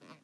Bye-bye.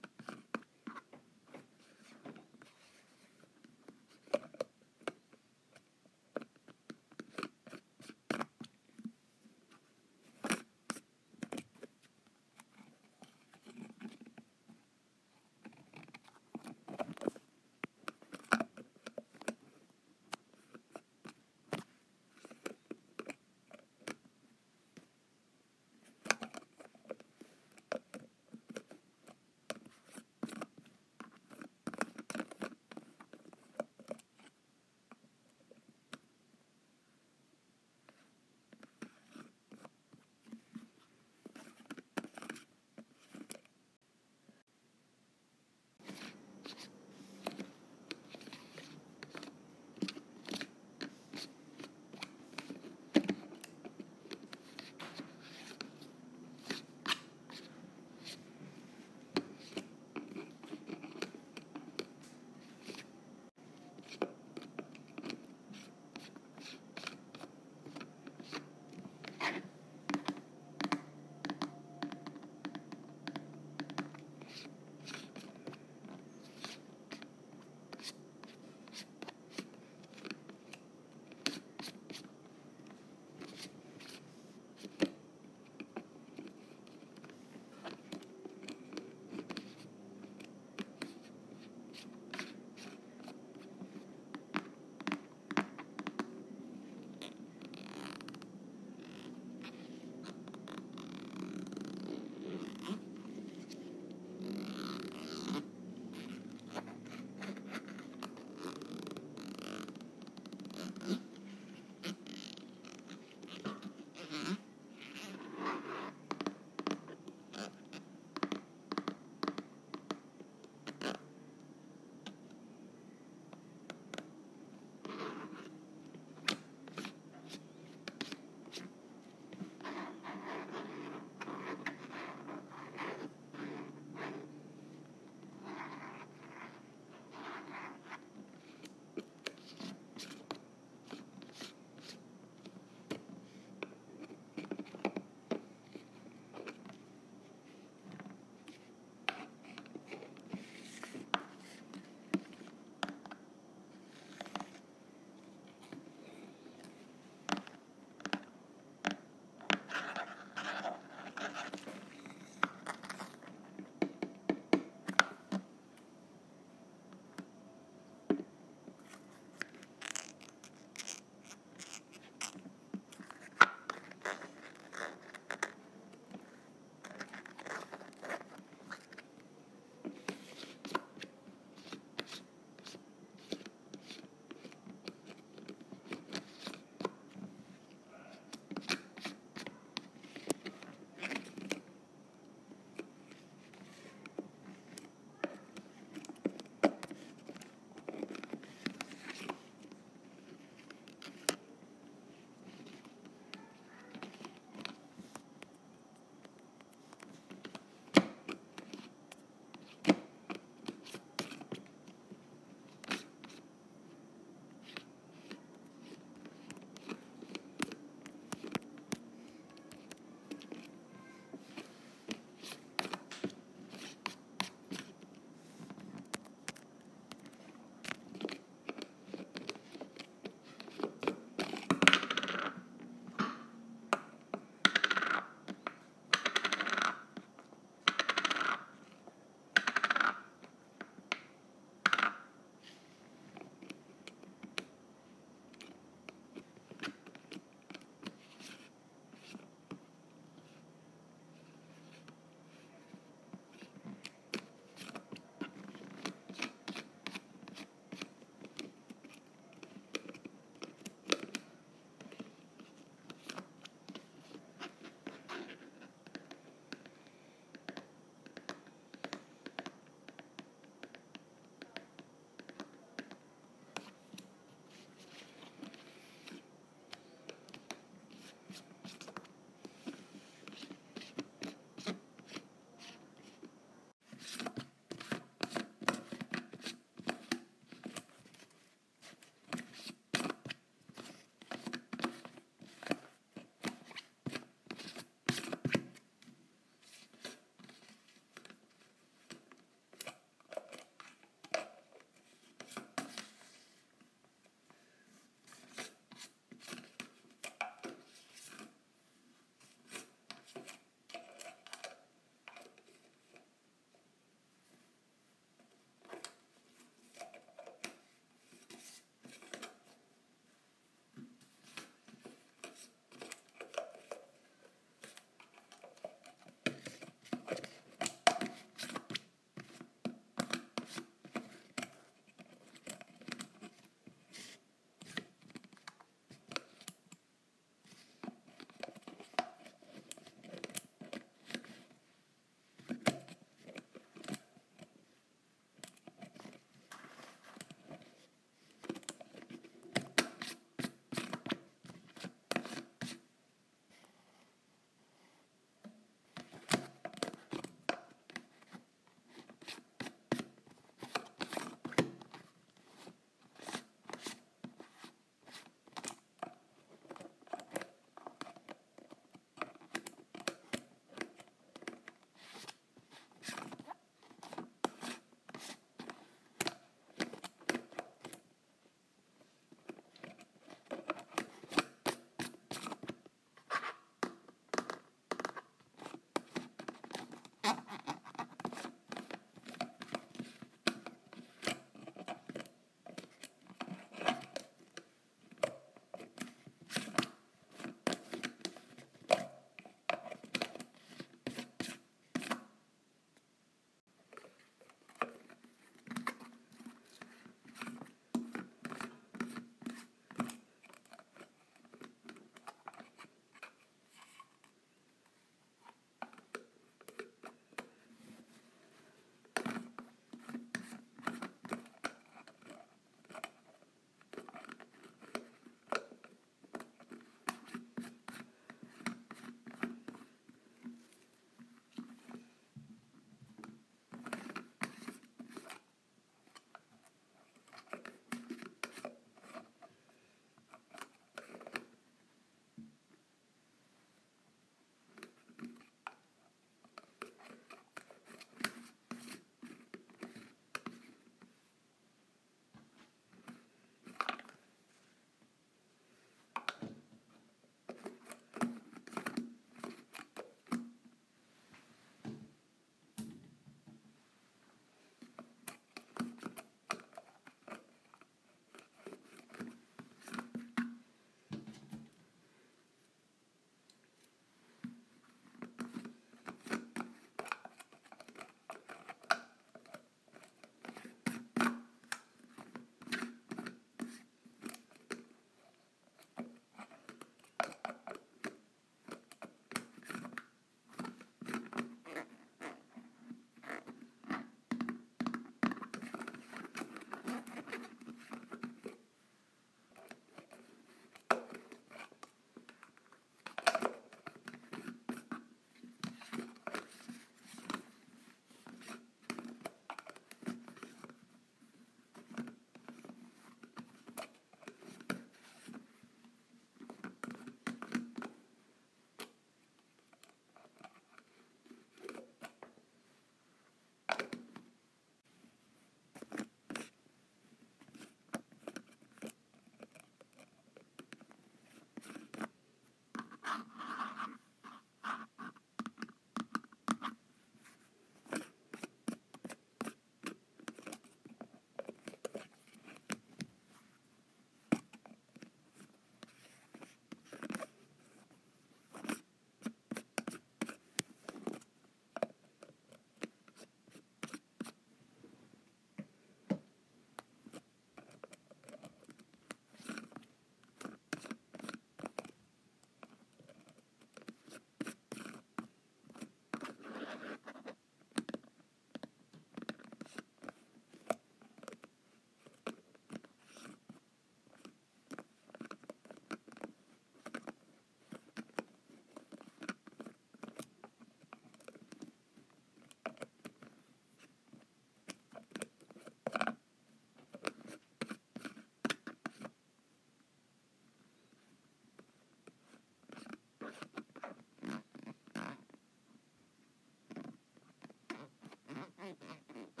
Thank you.